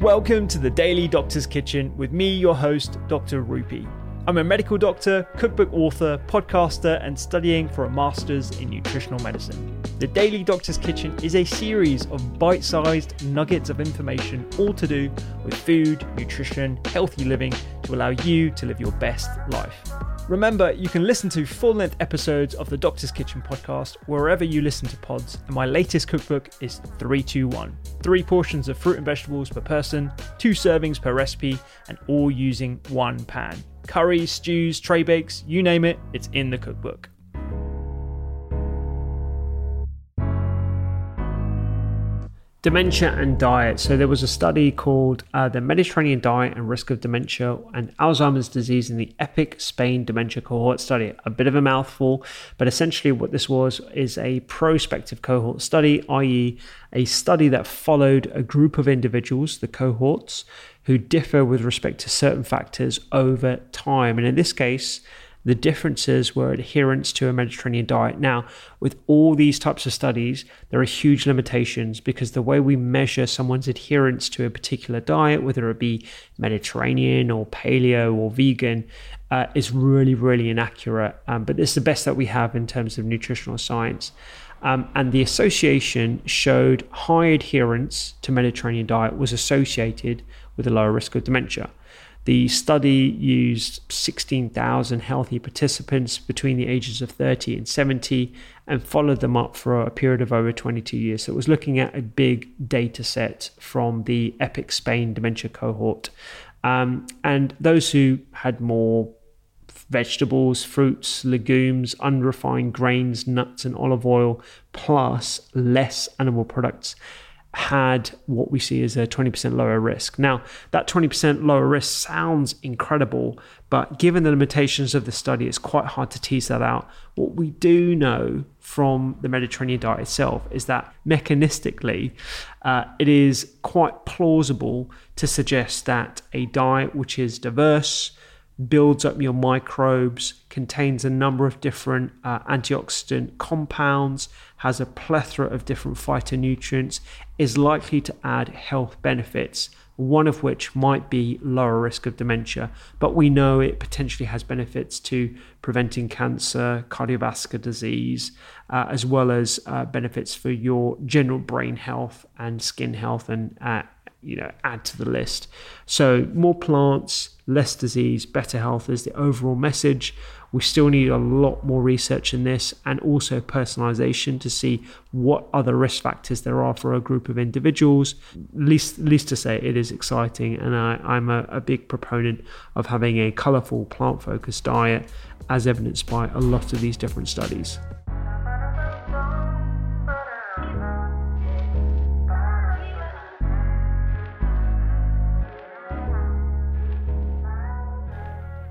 Welcome to the Daily Doctor's Kitchen with me, your host, Dr. Rupy. I'm a medical doctor, cookbook author, podcaster, and studying for a master's in nutritional medicine. The Daily Doctor's Kitchen is a series of bite sized nuggets of information, all to do with food, nutrition, healthy living to allow you to live your best life. Remember, you can listen to full length episodes of the Doctor's Kitchen podcast wherever you listen to pods, and my latest cookbook is 321. Three portions of fruit and vegetables per person, two servings per recipe, and all using one pan. Curries, stews, tray bakes, you name it, it's in the cookbook. Dementia and diet. So there was a study called uh, the Mediterranean Diet and Risk of Dementia and Alzheimer's Disease in the EPIC Spain Dementia Cohort Study. A bit of a mouthful, but essentially what this was is a prospective cohort study, i.e., a study that followed a group of individuals, the cohorts, who differ with respect to certain factors over time. And in this case, the differences were adherence to a Mediterranean diet. Now, with all these types of studies, there are huge limitations because the way we measure someone's adherence to a particular diet, whether it be Mediterranean or paleo or vegan, uh, is really, really inaccurate. Um, but it's the best that we have in terms of nutritional science. Um, and the association showed high adherence to Mediterranean diet was associated with a lower risk of dementia. The study used 16,000 healthy participants between the ages of 30 and 70 and followed them up for a period of over 22 years. So it was looking at a big data set from the EPIC Spain dementia cohort. Um, and those who had more vegetables, fruits, legumes, unrefined grains, nuts, and olive oil, plus less animal products had what we see as a 20% lower risk. Now, that 20% lower risk sounds incredible, but given the limitations of the study, it's quite hard to tease that out. What we do know from the Mediterranean diet itself is that mechanistically, uh, it is quite plausible to suggest that a diet which is diverse, builds up your microbes, contains a number of different uh, antioxidant compounds, has a plethora of different phytonutrients, is likely to add health benefits, one of which might be lower risk of dementia. But we know it potentially has benefits to preventing cancer, cardiovascular disease, uh, as well as uh, benefits for your general brain health and skin health and uh, you know add to the list. So more plants less disease better health is the overall message. We still need a lot more research in this and also personalization to see what other risk factors there are for a group of individuals. Least least to say it is exciting and I, i'm a, a big proponent of having a colorful plant focused diet as evidenced by a lot of these different studies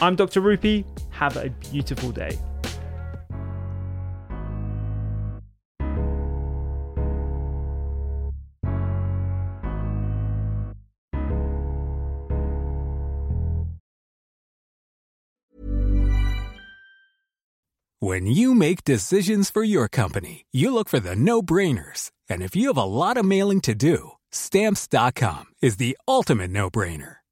I'm Dr. Rupy. Have a beautiful day. When you make decisions for your company, you look for the no brainers. And if you have a lot of mailing to do, stamps.com is the ultimate no brainer.